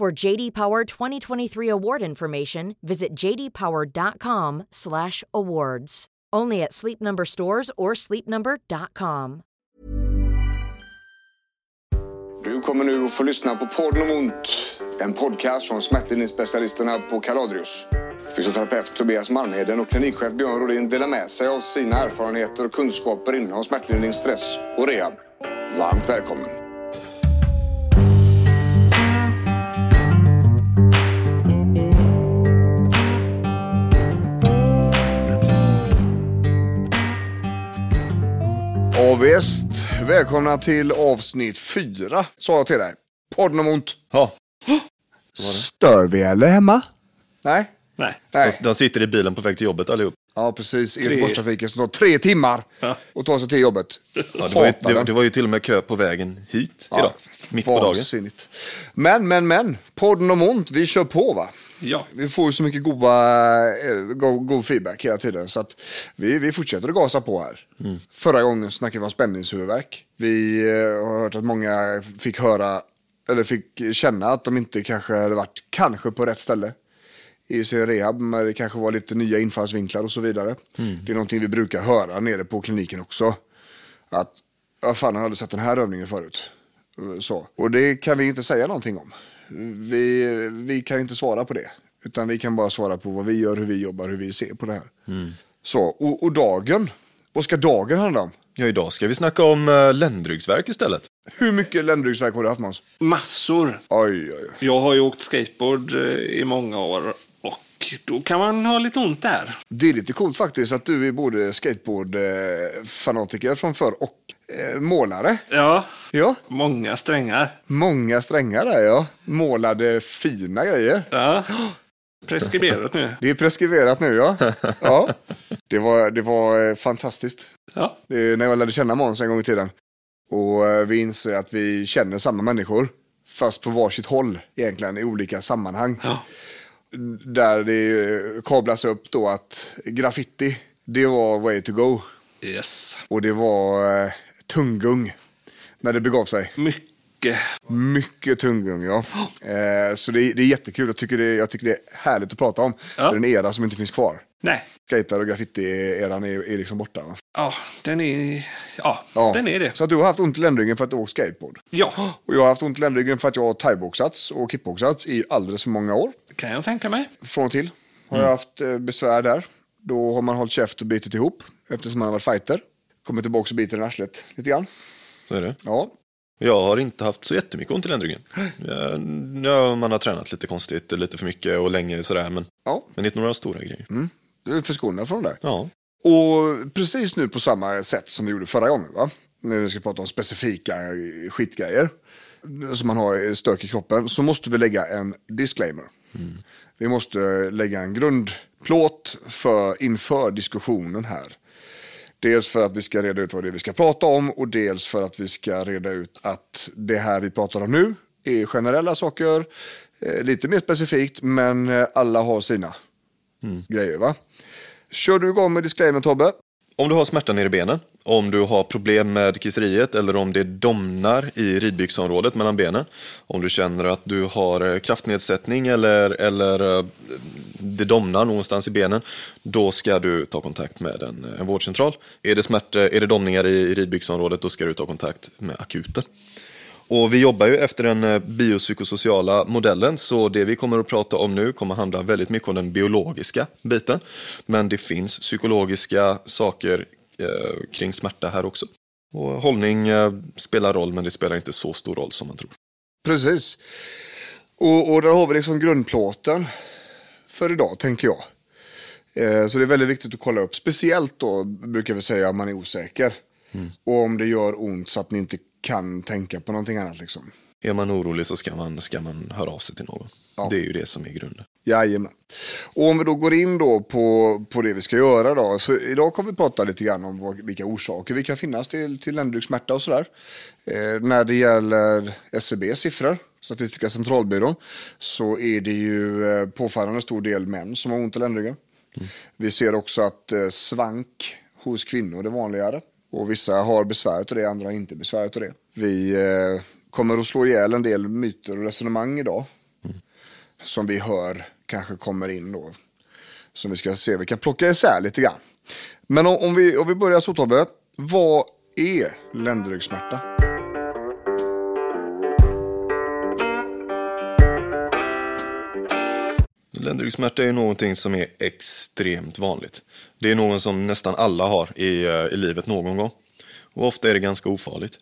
For JD Power 2023 award information, visit jdpower.com/awards. Only at Sleep Number stores or sleepnumber.com. Du kommer nu att få lyssna på Podden om ont. En podcast från smärtlindringsspecialisterna på Kaladrius. Fysioterapeut Tobias Malmheden och klinikchef Björn Rodin delar med sig av sina erfarenheter och kunskaper inom smärtlindring, stress och rehab. Varmt välkommen! Och visst, välkomna till avsnitt fyra, sa jag till dig. Podden om ont. Ja. Stör vi eller hemma? Nej? Nej. Nej. De, de sitter i bilen på väg till jobbet allihop. Ja, precis. I Göteborgstrafiken som tar tre timmar Ja. att ta sig till jobbet. Ja, det, var ju, det, det var ju till och med kö på vägen hit idag. Mitt på dagen. vansinnigt. Men, men, men. Podden om ont, vi kör på va? Ja. Vi får ju så mycket goda, eh, go, god feedback hela tiden. Så att vi, vi fortsätter att gasa på här. Förra gången snackade vi om spänningshuvudvärk. Vi eh, har hört att många fick höra, eller fick känna att de inte kanske hade varit kanske på rätt ställe i sin rehab. Men det kanske var lite nya infallsvinklar och så vidare. Det är någonting vi brukar höra nere på kliniken också. Att, ja fan jag aldrig sett den här övningen förut. Så. Och det kan vi inte säga någonting om. Vi, vi kan inte svara på det. Utan vi kan bara svara på vad vi gör, hur vi jobbar, hur vi ser på det här. Så, och, och dagen. Vad ska dagen handla om? Ja, idag ska vi snacka om uh, ländryggsvärk istället. Hur mycket ländryggsvärk har du haft Måns? Massor. Oj, oj, oj. Jag har ju åkt skateboard eh, i många år och då kan man ha lite ont där. Det är lite coolt faktiskt att du är både skateboardfanatiker från förr och målare. Ja, Ja, många strängar. många strängar där ja. Målade fina grejer. Ja. Preskriberat nu. Det är preskriberat nu ja. ja. Det var, det var eh, fantastiskt. Ja. När jag lärde känna Måns en gång i tiden. Och eh, vi inser att vi känner samma människor. Fast på varsitt håll egentligen i olika sammanhang. Ja. Där det eh, kablas upp då att graffiti, det var way to go. Yes. Och det var eh, tunggung när det begav sig. Mycket. Mycket tunggung ja. Eh, så det, är- det är jättekul. Jag tycker det, jag tycker det är härligt att prata om. Ja. Det är en era som inte finns kvar. Nej. Skater och graffiti-eran är, är liksom borta. Va? Ja, den är... Ja, Ja. den är det. Så att du har haft ont i ländryggen för att du åkt skateboard. Ja, Och jag har haft ont i ländryggen för att jag har thaiboxats och kickboxats i alldeles för många år. det kan jag tänka mig. Från och till har jag haft eh, besvär där. Då har man hållit käft och bitit ihop eftersom man har varit fighter. Kommer tillbaka och biter i arslet lite grann. Så är det. Ja, Jag har inte haft så jättemycket ont i ländryggen. Ja, man har tränat lite konstigt, lite för mycket och länge sådär. Men, ja. men inte några stora grejer. du är förskonad från det. Ja. Och precis nu på samma sätt som vi gjorde förra gången. Va? När vi ska prata om specifika skitgrejer som man har stök i kroppen. Så måste vi lägga en disclaimer. Vi måste lägga en grundplåt för, inför diskussionen här. Dels för att vi ska reda ut vad det är vi ska prata om och dels för att vi ska reda ut att det här vi pratar om nu är generella saker, eh, lite mer specifikt, men eh, alla har sina grejer. va? Kör du igång med disclaimer Tobbe? Om du har smärta nere i benen, om du har problem med kisseriet eller om det domnar i ridbyxområdet mellan benen, om du känner att du har eh, kraftnedsättning eller, eller eh, det domnar någonstans i benen, då ska du ta kontakt med en, en vårdcentral. Är det, smärta, är det domningar i, i ridbyxområdet, då ska du ta kontakt med akuten. Och vi jobbar ju efter den eh, biopsykosociala modellen, så det vi kommer att prata om nu kommer handla väldigt mycket om den biologiska biten. Men det finns psykologiska saker eh, kring smärta här också. Och hållning eh, spelar roll, men det spelar inte så stor roll som man tror. Precis. Och, och där har vi liksom grundplåten för idag, tänker jag. Eh, så det är väldigt viktigt att kolla upp. Speciellt då, brukar vi säga, om man är osäker. Och om det gör ont så att ni inte kan tänka på någonting annat. Liksom. Är man orolig så ska man, ska man höra av sig till någon. Ja. Det är ju det som är grunden. Jajamän. Och om vi då går in då på, på det vi ska göra då. Så idag kommer vi prata lite grann om vad, vilka orsaker vi kan finnas till, till ländryggsmärta och sådär. Eh, när det gäller SCBs siffror, Statistiska centralbyrån, så är det ju eh, påfallande stor del män som har ont i ländryggen. Vi ser också att eh, svank hos kvinnor är vanligare. Och vissa har besvär av det, andra har inte besvär av det. Vi eh, kommer att slå ihjäl en del myter och resonemang idag som vi hör kanske kommer in då. Som vi ska se, vi kan plocka isär lite grann. Men om, om, vi, om vi börjar så Tobbe, vad är ländryggsmärta? Ländryggsmärta är ju någonting som är extremt vanligt. Det är någon som nästan alla har i, eh, i livet någon gång. Och ofta är det ganska ofarligt.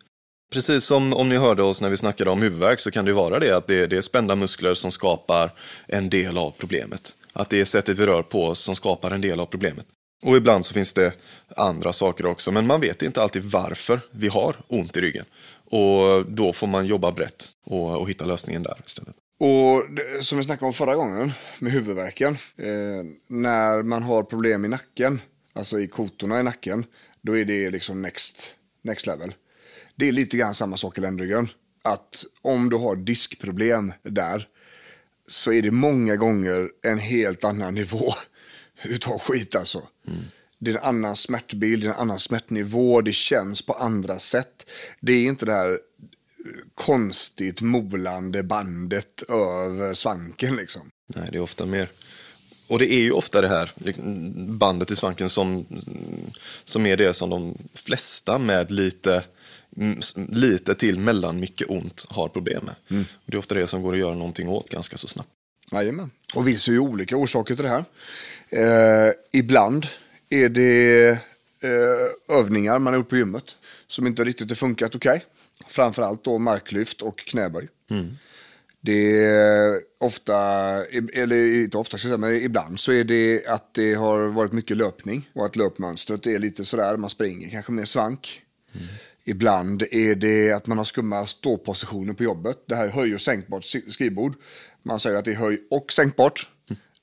Precis som om ni hörde oss när vi snackade om huvudvärk så kan det vara det att det, det är spända muskler som skapar en del av problemet. Att det är sättet vi rör på oss som skapar en del av problemet. Och ibland så finns det andra saker också, men man vet inte alltid varför vi har ont i ryggen. Och då får man jobba brett och, och hitta lösningen där istället. Och det, som vi snackade om förra gången med huvudvärken. Eh, när man har problem i nacken, alltså i kotorna i nacken, då är det liksom next, next level. Det är lite grann samma sak i ländryggen. Att om du har diskproblem där så är det många gånger en helt annan nivå utav skit alltså. Det är en annan smärtbild, det är en annan smärtnivå, det känns på andra sätt. Det är inte det här konstigt molande bandet över svanken liksom. Nej, det är ofta mer... Och det är ju ofta det här liksom, bandet i svanken som, som är det som de flesta med lite, mm, lite till mellan mycket ont har problem med. Och det är ofta det som går att göra någonting åt ganska så snabbt. Jajamän. Och vi ser ju olika orsaker till det här. Eh, ibland är det eh, övningar man har gjort på gymmet som inte riktigt har funkat okej. Framförallt då marklyft och knäböj. Det är ofta, eller inte ofta säga, men ibland så är det att det har varit mycket löpning och att löpmönstret är lite sådär, man springer kanske mer svank. Ibland är det att man har skumma ståpositioner på jobbet. Det här är höj och sänkbart skrivbord. Man säger att det är höj och sänkbart.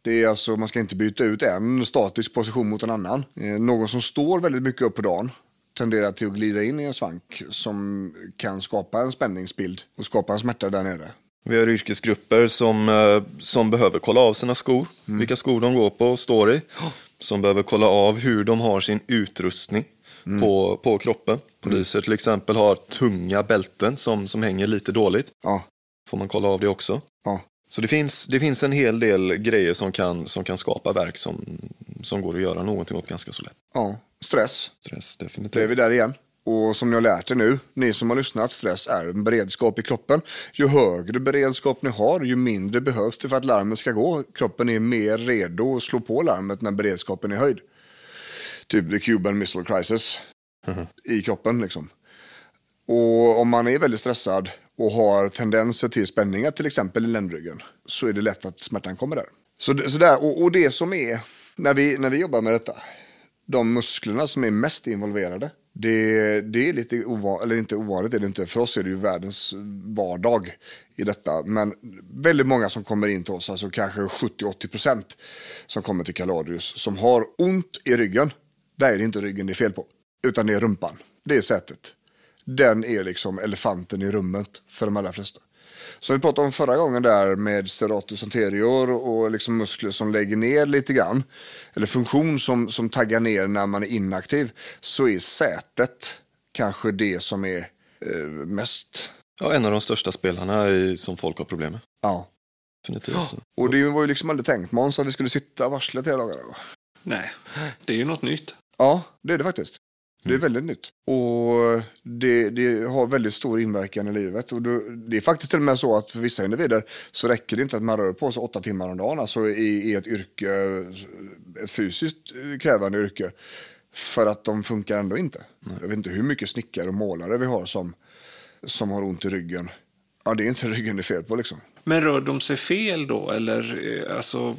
Det är alltså, man ska inte byta ut en statisk position mot en annan. Eh, Någon som står väldigt mycket upp på dagen tenderar till att glida in i en svank som kan skapa en spänningsbild och skapa en smärta där nere. Vi har yrkesgrupper som, eh, som behöver kolla av sina skor, vilka skor de går på och står i. Som behöver kolla av hur de har sin utrustning på, på kroppen. Poliser till exempel har tunga bälten som, som hänger lite dåligt. Ja, Får man kolla av det också. ja. Så det finns, det finns en hel del grejer som kan, som kan skapa verk som, som går att göra någonting åt ganska så lätt. ja. Stress, Stress det är definitivt. vi där igen. Och som ni har lärt er nu, ni som har lyssnat, stress är en beredskap i kroppen. Ju högre beredskap ni har, ju mindre behövs det för att larmet ska gå. Kroppen är mer redo att slå på larmet när beredskapen är höjd. Typ the Cuban Missile Crisis i kroppen liksom. Och om man är väldigt stressad och har tendenser till spänningar, till exempel i ländryggen, så är det lätt att smärtan kommer där. Så, så där, och, och det som är, när vi, när vi jobbar med detta, de musklerna som är mest involverade, det, det är lite ovanligt, eller inte ovanligt är det inte, för oss är det ju världens vardag i detta. Men väldigt många som kommer in till oss, alltså kanske 70-80% som kommer till Kaladius, som har ont i ryggen. Där är det inte ryggen det är fel på, utan det är rumpan. Det är sätet. Den är liksom elefanten i rummet för de allra flesta. Som vi pratade om förra gången där med serratus anterior och liksom muskler som lägger ner lite grann. Eller funktion som, som taggar ner när man är inaktiv. Så är sätet kanske det som är eh, mest... Ja, en av de största spelarna i, som folk har problem med. Ja. Definitivt. Och det var ju liksom aldrig tänkt Måns att vi skulle sitta varslet hela dagarna. Nej, det är ju något nytt. Ja, det är det faktiskt. Det är väldigt nytt. Och det, det har väldigt stor inverkan i livet. Och det är faktiskt till och med så att för vissa individer så räcker det inte att man rör på sig åtta timmar om dagen, alltså i, i ett yrke, ett fysiskt krävande yrke. För att de funkar ändå inte. Jag vet inte hur mycket snickare och målare vi har som, som har ont i ryggen. Ja, det är inte ryggen det är fel på liksom. Men rör de sig fel då? Eller eh, alltså...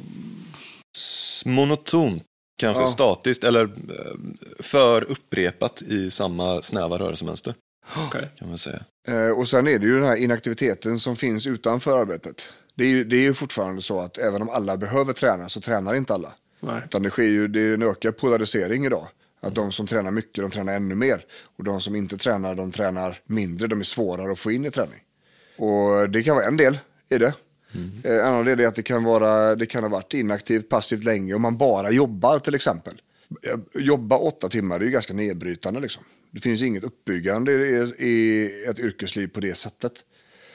Monotont, kanske Ja. statiskt eller eh, för upprepat i samma snäva rörelsemönster. Okej. kan man säga. Eh, och sen är det ju den här inaktiviteten som finns utanför arbetet. Det är ju, det är ju fortfarande så att även om alla behöver träna så tränar inte alla. Nej. Utan det sker ju, det är en ökad polarisering idag. Att de som tränar mycket, de tränar ännu mer. Och de som inte tränar, de tränar mindre, de är svårare att få in i träning. Och det kan vara en del i det. Eh, En annan del är att det kan, vara, det kan ha varit inaktivt, passivt länge om man bara jobbar till exempel. Eh, Jobba åtta timmar det är ju ganska nedbrytande liksom. Det finns inget uppbyggande i, i ett yrkesliv på det sättet.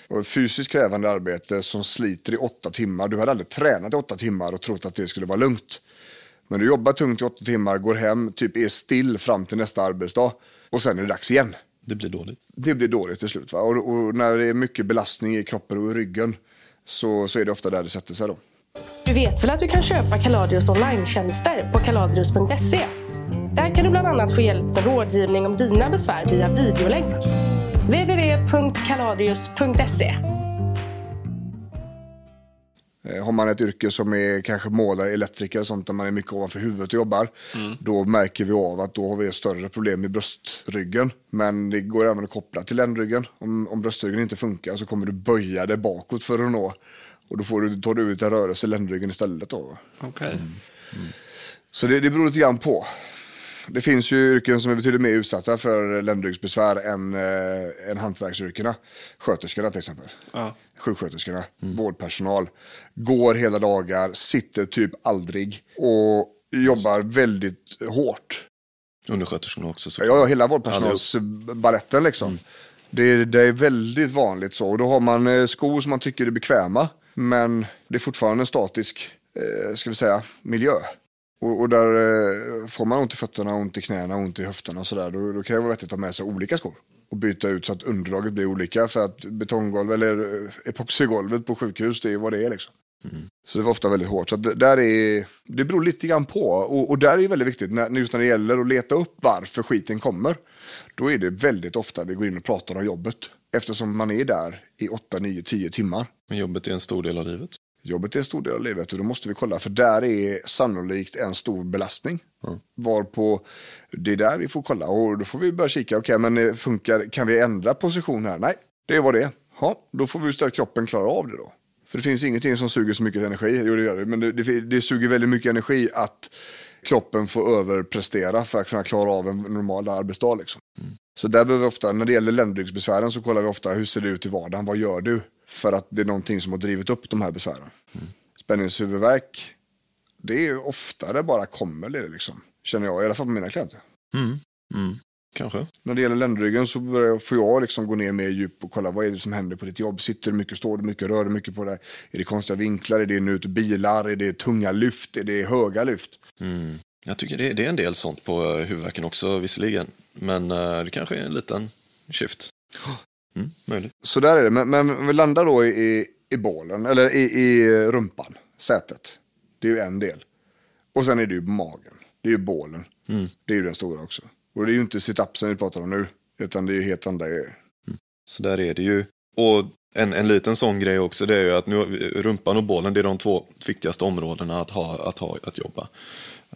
Och fysiskt krävande arbete som sliter i åtta timmar. Du hade aldrig tränat i åtta timmar och trott att det skulle vara lugnt. Men du jobbar tungt i åtta timmar, går hem, typ är still fram till nästa arbetsdag. Och sen är det dags igen. Det blir dåligt. Det blir dåligt till slut. Va? Och, och när det är mycket belastning i kroppen och i ryggen så, så är det ofta där det sätter sig då. Du vet väl att du kan köpa Kaladrius online-tjänster på kaladrius.se? Där kan du bland annat få hjälp med rådgivning om dina besvär via videolänk. www.kaladrius.se har man ett yrke som är kanske målare, elektriker och sånt där man är mycket ovanför huvudet och jobbar. Då märker vi av att då har vi ett större problem med bröstryggen. Men det går även att koppla till ländryggen. Om, om bröstryggen inte funkar så kommer du böja dig bakåt för att nå. Och då får du, tar du ut en rörelse i ländryggen istället. Då. Okej. Så det, det beror lite grann på. Det finns ju yrken som är betydligt mer utsatta för ländryggsbesvär än, eh, än hantverksyrkena. Sköterskorna till exempel. Ja. Sjuksköterskorna, vårdpersonal. Går hela dagar, sitter typ aldrig och jobbar väldigt hårt. Undersköterskorna också. Så. Ja, ja hela vårdpersonalsbaletten liksom. Det, det är väldigt vanligt så. Och då har man eh, skor som man tycker är bekväma. Men det är fortfarande en statisk, eh, ska vi säga, miljö. Och, och där eh, får man ont i fötterna, ont i knäna, ont i höfterna och sådär. Då, då kan det vara vettigt att ha med sig olika skor. Och byta ut så att underlaget blir olika. För att betonggolv eller eh, epoxigolvet på sjukhus, det är vad det är liksom. Så det var ofta väldigt hårt. Så det, där är, det beror lite grann på. Och, och där är det väldigt viktigt, när, just när det gäller att leta upp varför skiten kommer. Då är det väldigt ofta vi går in och pratar om jobbet. Eftersom man är där i 8, 9, 10 timmar. Men jobbet är en stor del av livet. Jobbet är en stor del av livet och då måste vi kolla. För där är sannolikt en stor belastning. Varpå det är där vi får kolla. Och då får vi börja kika. Okej, men eh, funkar, kan vi ändra position här? Nej, det vad det. Ja, då får vi ställa kroppen klara av det då. För det finns ingenting som suger så mycket energi. Jo, det gör det. Men det, det, det suger väldigt mycket energi att kroppen får överprestera för att kunna klara av en normal arbetsdag. Liksom. Så där behöver vi ofta, när det gäller ländryggsbesvären så kollar vi ofta hur ser det ut i vardagen, vad gör du? För att det är någonting som har drivit upp de här besvären. Spänningshuvudvärk, det är ofta det bara kommer det liksom. Känner jag, i alla fall på mina klienter. Mm. Kanske. När det gäller ländryggen så börjar, får jag liksom gå ner mer djup och kolla vad är det som händer på ditt jobb. Sitter du mycket, står du mycket, rör du mycket på det? Är det konstiga vinklar? Är det och ut bilar? Är det tunga lyft? Är det höga lyft? Mm. Jag tycker det, det är en del sånt på huvudvärken också visserligen. Men eh, det kanske är en liten shift. Mm, möjligt. Så där är det, men, men vi landar då i, i, bålen, eller i, i rumpan, sätet. Det är ju en del. Och sen är det ju magen, det är ju bålen. Det är ju den stora också. Och det är ju inte sit-upsen vi pratar om nu, utan det är ju helt andra grejer. Så där är det ju. Och en, en liten sån grej också, det är ju att nu, rumpan och bålen, det är de två viktigaste områdena att ha, att, ha, att jobba.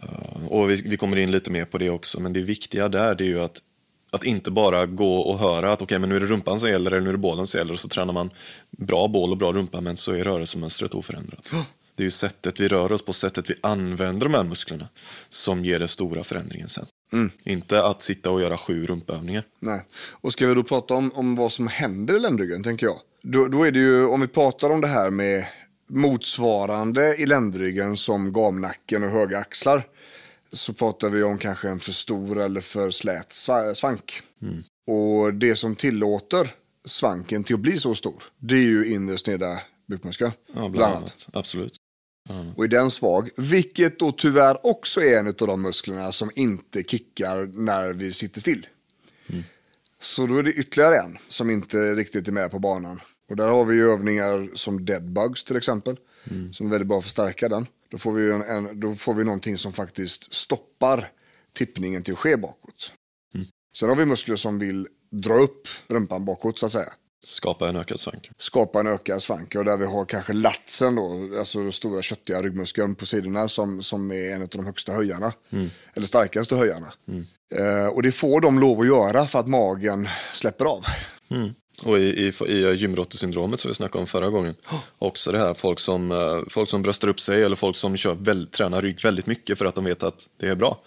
Eh, och vi, vi kommer in lite mer på det också, men det viktiga där det är ju att, att inte bara gå och höra att okej, men nu är det rumpan som gäller, eller nu är det bålen som gäller, och så tränar man bra bål och bra rumpa, men så är rörelsemönstret oförändrat. Det är ju sättet vi rör oss på, sättet vi använder de här musklerna, som ger den stora förändringen sen. Inte att sitta och göra sju rumpövningar. Nej. Och ska vi då prata om, om vad som händer i ländryggen, tänker jag. Då, då är det ju, om vi pratar om det här med motsvarande i ländryggen som gamnacken och höga axlar. Så pratar vi om kanske en för stor eller för slät sva- svank. Och det som tillåter svanken till att bli så stor, det är ju inre sneda bukmuskeln. Ja, bland annat. Absolut. Och är den svag, vilket då tyvärr också är en av de musklerna som inte kickar när vi sitter still. Så då är det ytterligare en som inte riktigt är med på banan. Och där har vi ju övningar som deadbugs till exempel. Som är väldigt bra för att stärka den. Då får vi, en, en, då får vi någonting som faktiskt stoppar tippningen till att ske bakåt. Sen har vi muskler som vill dra upp rumpan bakåt så att säga. Skapa en ökad svank. skapa en ökad svank. Och där vi har kanske latsen då, alltså stora köttiga ryggmuskeln på sidorna som, som är en av de högsta höjarna. Eller starkaste höjarna. Eh, och det får de lov att göra för att magen släpper av. Och i, i, i gymrottesyndromet som vi snackade om förra gången, också det här folk som, eh, folk som bröstar upp sig eller folk som kör väl, tränar rygg väldigt mycket för att de vet att det är bra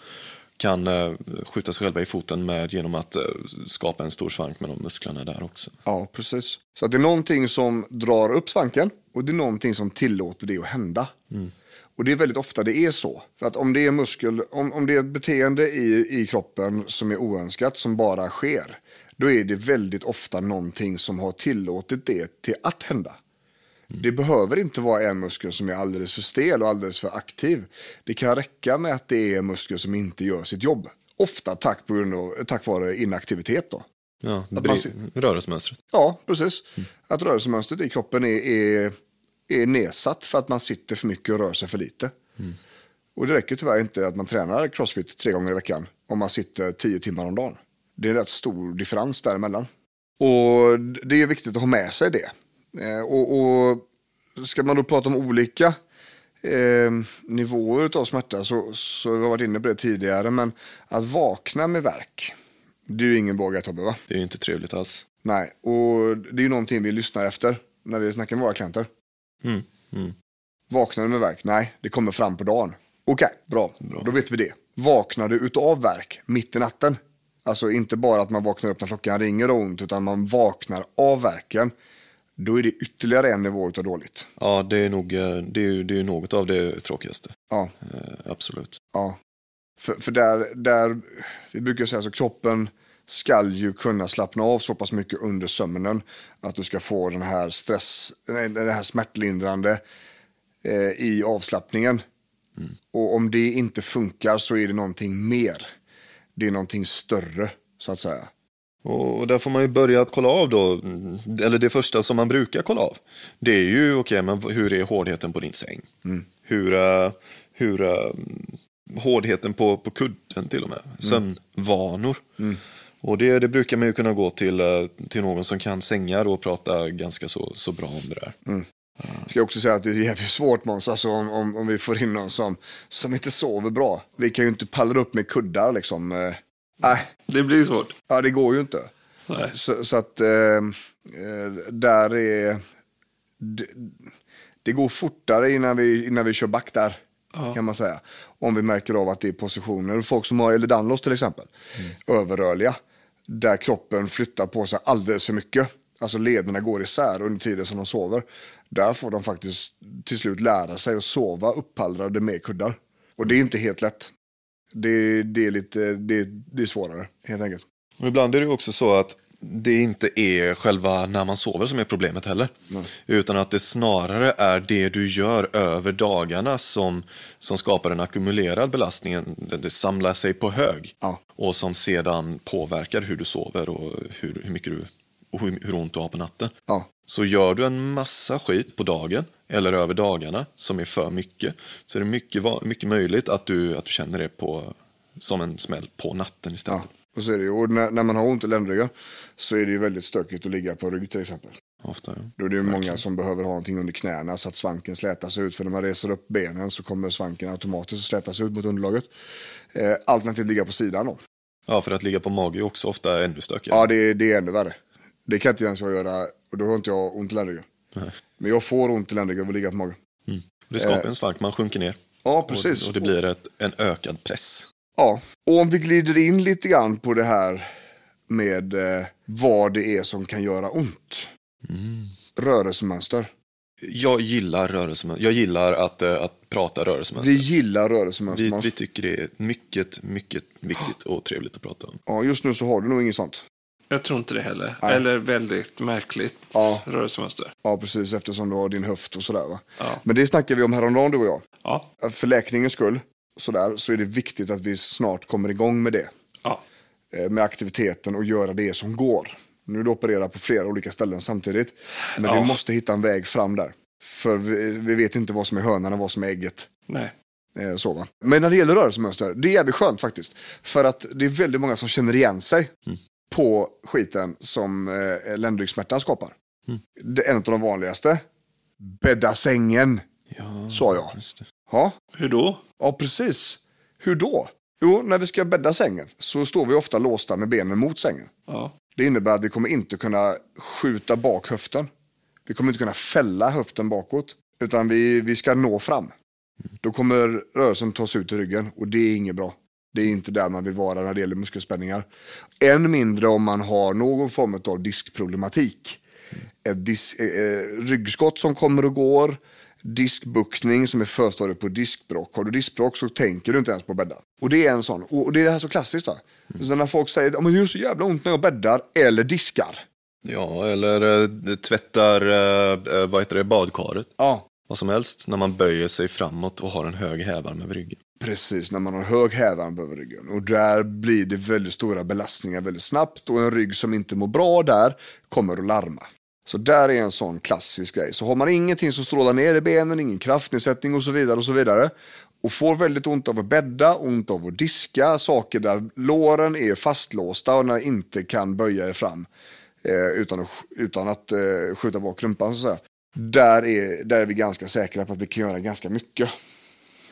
kan eh, skjuta sig själva i foten med genom att eh, skapa en stor svank med de musklerna där också. Ja, precis. Så det är någonting som drar upp svanken och det är någonting som tillåter det att hända. Och det är väldigt ofta det är så. För att om det är muskel, om, om det är ett beteende i, i kroppen som är oönskat, som bara sker, då är det väldigt ofta någonting som har tillåtit det till att hända. Det behöver inte vara en muskel som är alldeles för stel och alldeles för aktiv. Det kan räcka med att det är en muskel som inte gör sitt jobb. Ofta tack, på grund av, tack vare inaktivitet. Då. Ja, Att man rörelsemönstret. Ja, precis. Att rörelsemönstret i kroppen är, är, är nedsatt för att man sitter för mycket och rör sig för lite. Och det räcker tyvärr inte att man tränar crossfit tre gånger i veckan om man sitter tio timmar om dagen. Det är en rätt stor differens däremellan. Och det är viktigt att ha med sig det. Eh, och, och ska man då prata om olika eh, nivåer av smärta så, så har jag varit inne på det tidigare. Men att vakna med värk, det är ju ingen båga Tobbe va? Det är ju inte trevligt alls. Nej, och det är ju någonting vi lyssnar efter när vi snackar med våra klienter. Mm, mm. Vaknar du med värk? Nej, det kommer fram på dagen. Okej, bra. Då vet vi det. Vaknar du utav värk mitt i natten? Alltså inte bara att man vaknar upp när klockan ringer och ont, utan man vaknar av värken. Då är det ytterligare en nivå utav dåligt. Ja, det är nog eh, det är, det är något av det tråkigaste. Ja, Eh, absolut. ja. För, för där, där, vi brukar säga så kroppen skall ju kunna slappna av så pass mycket under sömnen att du ska få den här stress, den här smärtlindrande eh, i avslappningen. Och om det inte funkar så är det någonting mer. Det är någonting större, så att säga. Och där får man ju börja att kolla av då, mm, eller det första som man brukar kolla av. Det är ju, okej, men hur är hårdheten på din säng? Hur, eh, hur eh, hårdheten på, på kudden till och med? Sömnvanor. Och det, det brukar man ju kunna gå till, eh, till någon som kan sängar och prata ganska så, så bra om det där. Ska jag också säga att det är jävligt svårt Måns, alltså om, om, om vi får in någon som, som inte sover bra. Vi kan ju inte pallra upp med kuddar liksom. Eh, Nej, Det blir svårt. ja, det går ju inte. Nej. Så, så att eh, eh, där är... Det, det går fortare innan vi, innan vi kör back där, kan man säga. Om vi märker av att det är positioner. Folk som har Ehlers-Danlos till exempel, överrörliga, där kroppen flyttar på sig alldeles för mycket. Alltså lederna går isär under tiden som de sover. Där får de faktiskt till slut lära sig att sova upppallrade med kuddar. Och det är inte helt lätt. Det, det, är, lite, det, det är svårare, helt enkelt. Och ibland är det också så att det inte är själva när man sover som är problemet heller. Utan att det snarare är det du gör över dagarna som, som skapar en ackumulerad belastning. Det samlar sig på hög. Ja. Och som sedan påverkar hur du sover och hur, hur mycket du och hur, hur ont du har på natten. Ja. Så gör du en massa skit på dagen eller över dagarna som är för mycket så är det mycket, mycket möjligt att du, att du känner det på, som en smäll på natten istället. Ja, och så är det. Och när, när man har ont i ländryggen så är det ju väldigt stökigt att ligga på rygg till exempel. Ofta, ja. Då är det ju många som behöver ha någonting under knäna så att svanken slätas ut. För när man reser upp benen så kommer svanken automatiskt att slätas ut mot underlaget. Eh, alternativt ligga på sidan då. Ja, för att ligga på mage är också ofta ännu stökigare. Ja, det, är- det är ännu värre. Det kan inte ens jag göra och då har inte jag ont i ländryggen. Men jag får ont i ländryggen av att ligga på magen. Det skapar en svank, man sjunker ner. Ja, precis. Och, och det blir ett, en ökad press. Ja, och om vi glider in lite grann på det här med eh, vad det är som kan göra ont. Rörelsemönster. Jag gillar rörelsemönster. Jag gillar att, eh, att prata rörelsemönster. Vi gillar rörelsemönster. Vi, vi tycker det är mycket, mycket viktigt och trevligt att prata om. Ja, just nu så har du nog inget sånt. Jag tror inte det heller. Nej. Eller väldigt märkligt Ja. rörelsemönster. Ja, precis, eftersom du har din höft och sådär va. Ja. Men det snackar vi om häromdagen du och jag. Ja. För läkningens skull, sådär, så är det viktigt att vi snart kommer igång med det. Ja. Eh, Med aktiviteten och göra det som går. Nu är du opererar på flera olika ställen samtidigt. Men Ja. vi måste hitta en väg fram där. För vi, vi vet inte vad som är hönan och vad som är ägget. Nej. Eh, så va? Men när det gäller rörelsemönster, det är jävligt skönt faktiskt. För att det är väldigt många som känner igen sig. På skiten som eh, ländryggsmärtan skapar. Det är en av de vanligaste. Bädda sängen, Ja, sa jag. just det. Ja, Hur då? ja, precis. Hur då? Jo, när vi ska bädda sängen så står vi ofta låsta med benen mot sängen. Ja. Det innebär att vi kommer inte kunna skjuta bak höften. Vi kommer inte kunna fälla höften bakåt. Utan vi, vi ska nå fram. Då kommer rörelsen tas ut i ryggen och det är inget bra. Det är inte där man vill vara när det gäller muskelspänningar. Än mindre om man har någon form av diskproblematik. Ett dis, eh, eh, ryggskott som kommer och går, diskbuckning som är förstadiet på diskbråck. Har du diskbråck så tänker du inte ens på att bädda. Och det är en sån. Och det är det här så klassiskt. Va? Så när folk säger att det gör så jävla ont när jag bäddar eller diskar. Ja, eller eh, tvättar eh, eh, vad heter det, badkaret. Ja, Vad som helst, när man böjer sig framåt och har en hög hävarm över ryggen. Precis, när man har hög hävarm över ryggen. Och där blir det väldigt stora belastningar väldigt snabbt. Och en rygg som inte mår bra där kommer att larma. Så där är en sån klassisk grej. Så har man ingenting som strålar ner i benen, ingen kraftnedsättning och så vidare och så vidare. Och får väldigt ont av att bädda, ont av att diska, saker där låren är fastlåsta och när inte kan böja er fram. Eh, utan att, utan att eh, skjuta bak rumpan så. Där är, där är vi ganska säkra på att vi kan göra ganska mycket.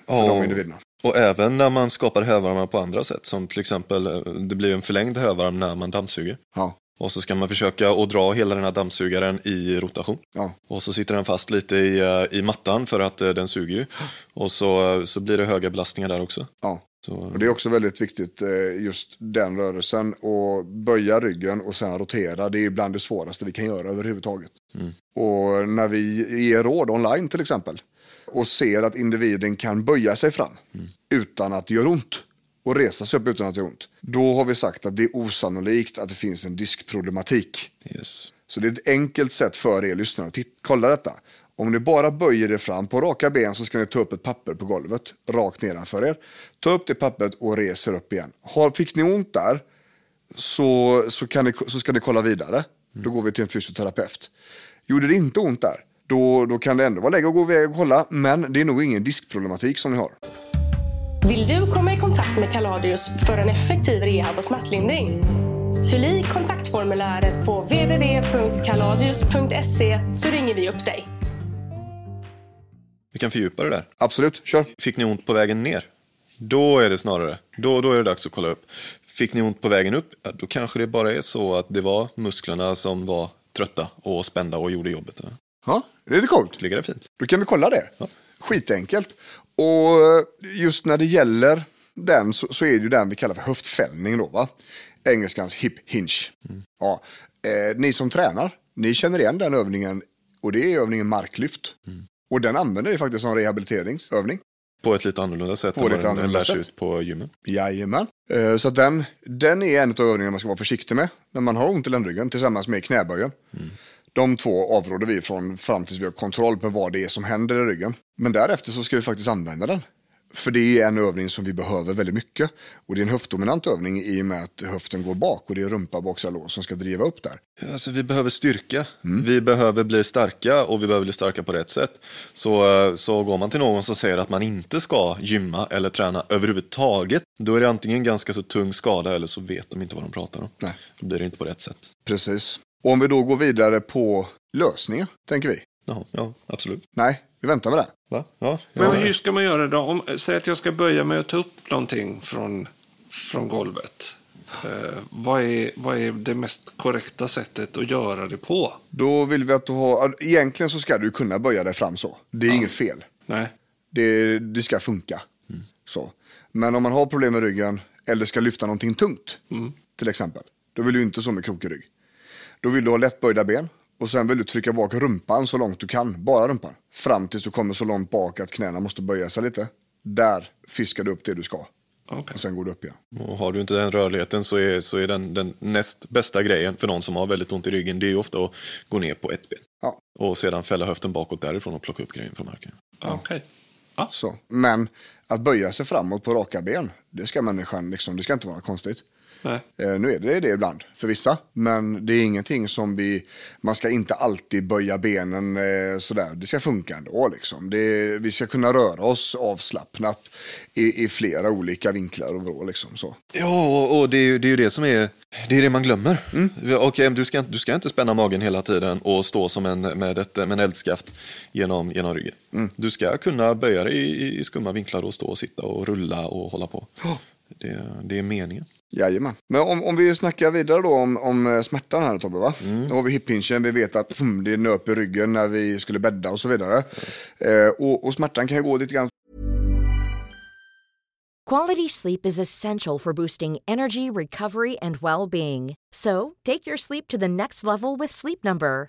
För de individerna. Och även när man skapar hövarmar på andra sätt, som till exempel eh, det blir en förlängd hövarm när man dammsuger. Ja, Och så ska man försöka att dra hela den här dammsugaren i rotation. ja. Och så sitter den fast lite i, eh, i mattan för att eh, den suger ju. Och så, så blir det höga belastningar där också. ja. Så, Och det är också väldigt viktigt, just den rörelsen. Och böja ryggen och sen rotera, det är bland det svåraste vi kan göra överhuvudtaget. Och när vi ger råd online till exempel och ser att individen kan böja sig fram utan att det gör ont och resa sig upp utan att det gör ont. Då har vi sagt att det är osannolikt att det finns en diskproblematik. yes. Så det är ett enkelt sätt för er lyssnare att titta, kolla detta. Om ni bara böjer er fram på raka ben så ska ni ta upp ett papper på golvet rakt nedanför er. Ta upp det pappret och reser upp igen. Har, fick ni ont där så, så, kan ni, så ska ni kolla vidare. Då går vi till en fysioterapeut. Gjorde det inte ont där, då, då kan det ändå vara läge att gå iväg och kolla. Men det är nog ingen diskproblematik som ni har. Vill du komma i kontakt med Kaladius för en effektiv rehab och smärtlindring? Fyll i kontaktformuläret på www.kaladius.se så ringer vi upp dig. Vi kan fördjupa det där. Absolut, kör. Fick ni ont på vägen ner? Då är det snarare, då, då är det dags att kolla upp. Fick ni ont på vägen upp? Ja, då kanske det bara är så att det var musklerna som var trötta och spända och gjorde jobbet. Ja, det är lite coolt. Ligger det fint? Då kan vi kolla det. Skitenkelt. Och just när det gäller den så, så är det ju den vi kallar för höftfällning då va. Engelskans hip hinge. Ja. Eh, ni som tränar, ni känner igen den övningen och det är övningen marklyft. Och den använder vi faktiskt som rehabiliteringsövning. På ett lite annorlunda sätt På än vad den lärs ut på gymmen. Jajamän. Eh, Så den, den är en av övningarna man ska vara försiktig med när man har ont i ländryggen tillsammans med knäböjen. De två avråder vi från fram tills vi har kontroll på vad det är som händer i ryggen. Men därefter så ska vi faktiskt använda den. För det är en övning som vi behöver väldigt mycket. Och det är en höftdominant övning i och med att höften går bak och det är rumpa, baksida lår som ska driva upp där. Alltså, vi behöver styrka. Mm. Vi behöver bli starka och vi behöver bli starka på rätt sätt. Så, så går man till någon som säger att man inte ska gymma eller träna överhuvudtaget, då är det antingen ganska så tung skada eller så vet de inte vad de pratar om. Nej. Då blir det inte på rätt sätt. Precis. Och om vi då går vidare på lösningar, tänker vi. Jaha, ja, absolut. Nej, vi väntar med det. Va? Ja, Men ja. hur ska man göra då? Om, säg att jag ska böja mig och ta upp någonting från, från golvet. Eh, vad, är, vad är det mest korrekta sättet att göra det på? Då vill vi att du har, egentligen så ska du kunna böja dig fram så. Det är inget fel. Nej. Det, det ska funka. Så. Men om man har problem med ryggen eller ska lyfta någonting tungt, till exempel, då vill du inte så med krokig rygg. Då vill du ha lättböjda ben och sen vill du trycka bak rumpan så långt du kan, bara rumpan. Fram tills du kommer så långt bak att knäna måste böja sig lite. Där fiskar du upp det du ska. Okej. Och sen går du upp igen. Och har du inte den rörligheten så är, så är den, den näst bästa grejen för någon som har väldigt ont i ryggen, det är ju ofta att gå ner på ett ben. Ja, Och sedan fälla höften bakåt därifrån och plocka upp grejen från marken. Okej. så. Men att böja sig framåt på raka ben, det ska människan, liksom, det ska inte vara konstigt. Nej. Eh, nu är det det ibland för vissa, men det är ingenting som vi, man ska inte alltid böja benen eh, sådär. Det ska funka ändå liksom. Det, vi ska kunna röra oss avslappnat i, i flera olika vinklar och vrå liksom så. Ja, och, och det, är ju, det är ju det som är det, är det man glömmer. Mm. Okej, du, ska, du ska inte spänna magen hela tiden och stå som en, med, ett, med en eldskaft genom, genom ryggen. Mm. Du ska kunna böja dig i, i skumma vinklar och stå och sitta och rulla och hålla på. Oh. Det, det är meningen. Jajamän. Men om, om vi snackar vidare då om, om eh, smärtan här Tobbe va? Mm. Då har vi hippinchen, vi vet att pum, det nöp i ryggen när vi skulle bädda och så vidare. Mm. Eh, och, och smärtan kan ju gå lite grann Quality sleep is essential for boosting energy, recovery and well-being. So, take your sleep to the next level with Sleep Number.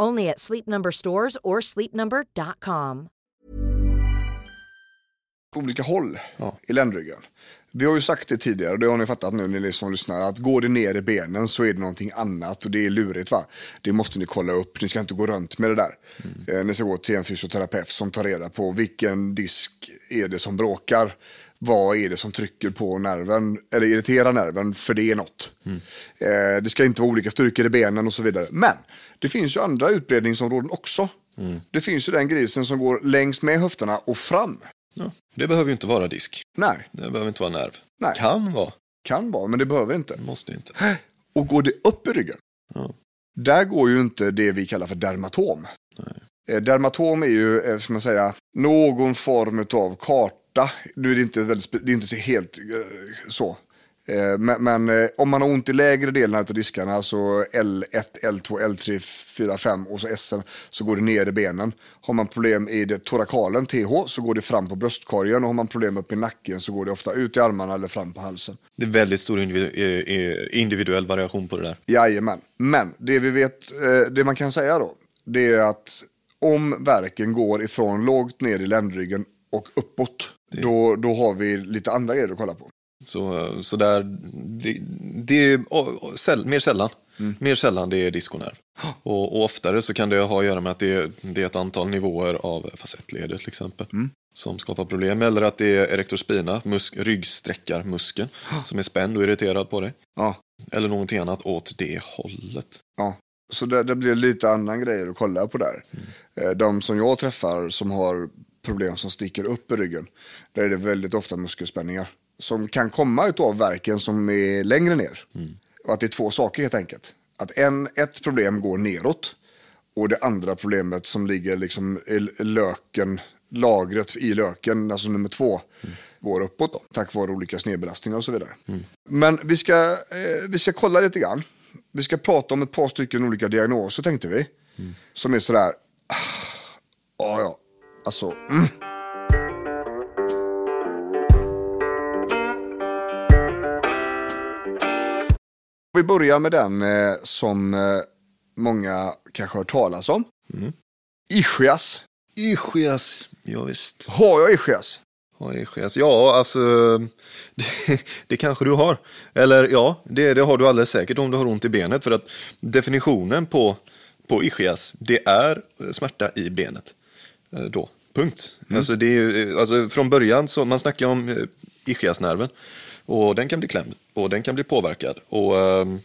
Only at Sleep Number stores or sleepnumber.com. På olika håll ja. i ländryggen. Vi har ju sagt det tidigare, och det har ni fattat nu ni som lyssnar, att går det ner i benen så är det någonting annat och det är lurigt va. Det måste ni kolla upp, ni ska inte gå runt med det där. Mm. Eh, ni ska gå till en fysioterapeut som tar reda på vilken disk är det som bråkar vad är det som trycker på nerven, eller irriterar nerven, för det är något. Mm. Eh, det ska inte vara olika styrkor i benen och så vidare. Men det finns ju andra utbredningsområden också. Mm. Det finns ju den grisen som går längs med höfterna och fram. Ja, det behöver ju inte vara disk. Nej. Det behöver inte vara nerv. Nej. Kan vara. Kan vara, men det behöver inte. Det måste inte. Och går det upp i ryggen, ja. där går ju inte det vi kallar för dermatom. Nej. Eh, dermatom är ju, eh, ska man säga, någon form av kart borta. Nu är det inte, väldigt, det är inte helt uh, så. Uh, men, men uh, om man har ont i lägre delen av diskarna, alltså L1, L2, L3, 4, 5 och så S, så går det ner i benen. Har man problem i det torakalen, TH, så går det fram på bröstkorgen och har man problem uppe i nacken så går det ofta ut i armarna eller fram på halsen. Det är väldigt stor individuell variation på det där. Jajamän, men det vi vet, det man kan säga då, det är att om verken går ifrån lågt ner i ländryggen och uppåt, det... Då, då har vi lite andra grejer att kolla på. Så, så där, det, det är oh, säll, mer sällan. Mm. Mer sällan det är diskonerv. Och, och, oftare så kan det ha att göra med att det är, det är ett antal nivåer av facettledet till exempel. Mm. Som skapar problem. Eller att det är erektrospina, musk, ryggsträckarmuskeln, som är spänd och irriterad på dig. Ja. Eller någonting annat åt det hållet. Ja. Så det, det blir lite annan grejer att kolla på där. Mm. De som jag träffar som har problem som sticker upp i ryggen. Där är det väldigt ofta muskelspänningar. Som kan komma av verken som är längre ner. Mm. Och att det är två saker helt enkelt. Att en, ett problem går neråt. Och det andra problemet som ligger liksom i löken, lagret i löken, alltså nummer två, mm. går uppåt då, tack vare olika snedbelastningar och så vidare. Mm. Men vi ska, eh, vi ska kolla lite grann. Vi ska prata om ett par stycken olika diagnoser tänkte vi. Mm. Som är sådär, ah, ja, Alltså, mm. Vi börjar med den eh, som eh, många kanske har hört talas om. Mm. Ischias. Ischias, ja, visst. Har jag ischias? Har ischias? Ja, alltså det, det, kanske du har. Eller ja, det, det har du alldeles säkert om du har ont i benet. För att definitionen på, på ischias, det är smärta i benet. Eh, då. Punkt. Mm. Alltså, det är, eh, alltså, från början så, man snackar om eh, ischiasnerven. Och den kan bli klämd och den kan bli påverkad. Och ehm,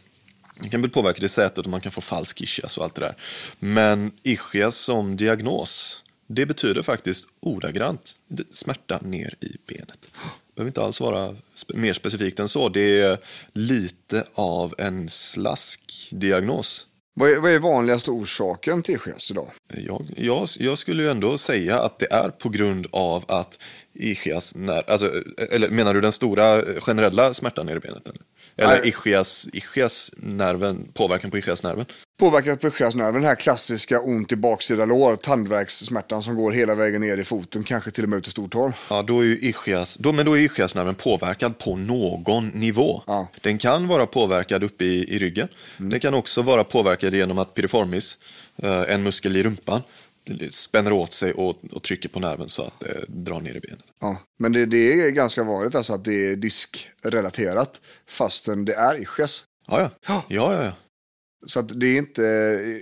den kan bli påverkad i sätet och man kan få falsk ischias och allt det där. Men ischias som diagnos, det betyder faktiskt ordagrant smärta ner i benet. Det behöver inte alls vara mer specifikt än så. Det är lite av en slaskdiagnos. Vad är, vad är vanligaste orsaken till ischias idag? Jag, jag, jag, skulle ju ändå säga att det är på grund av att ischias när, alltså, eller menar du den stora eh, generella smärtan nere i benet? Eller, eller ischias, ischias nerven, påverkan på ischiasnerven? Påverkat på ischiasnerven, den här klassiska ont i baksida lår, tandvärkssmärtan som går hela vägen ner i foten, kanske till och med ut till stortån. Ja, då är ju ischias, då, men då är ischiasnerven påverkad på någon nivå. Ja. Den kan vara påverkad uppe i, i ryggen. Den kan också vara påverkad genom att piriformis, eh, en muskel i rumpan, spänner åt sig och, och trycker på nerven så att det drar ner i benet. Ja, men det, det är ganska vanligt alltså att det är diskrelaterat fastän det är ischias. Ja, ja. ja, ja, ja. Så att det är inte,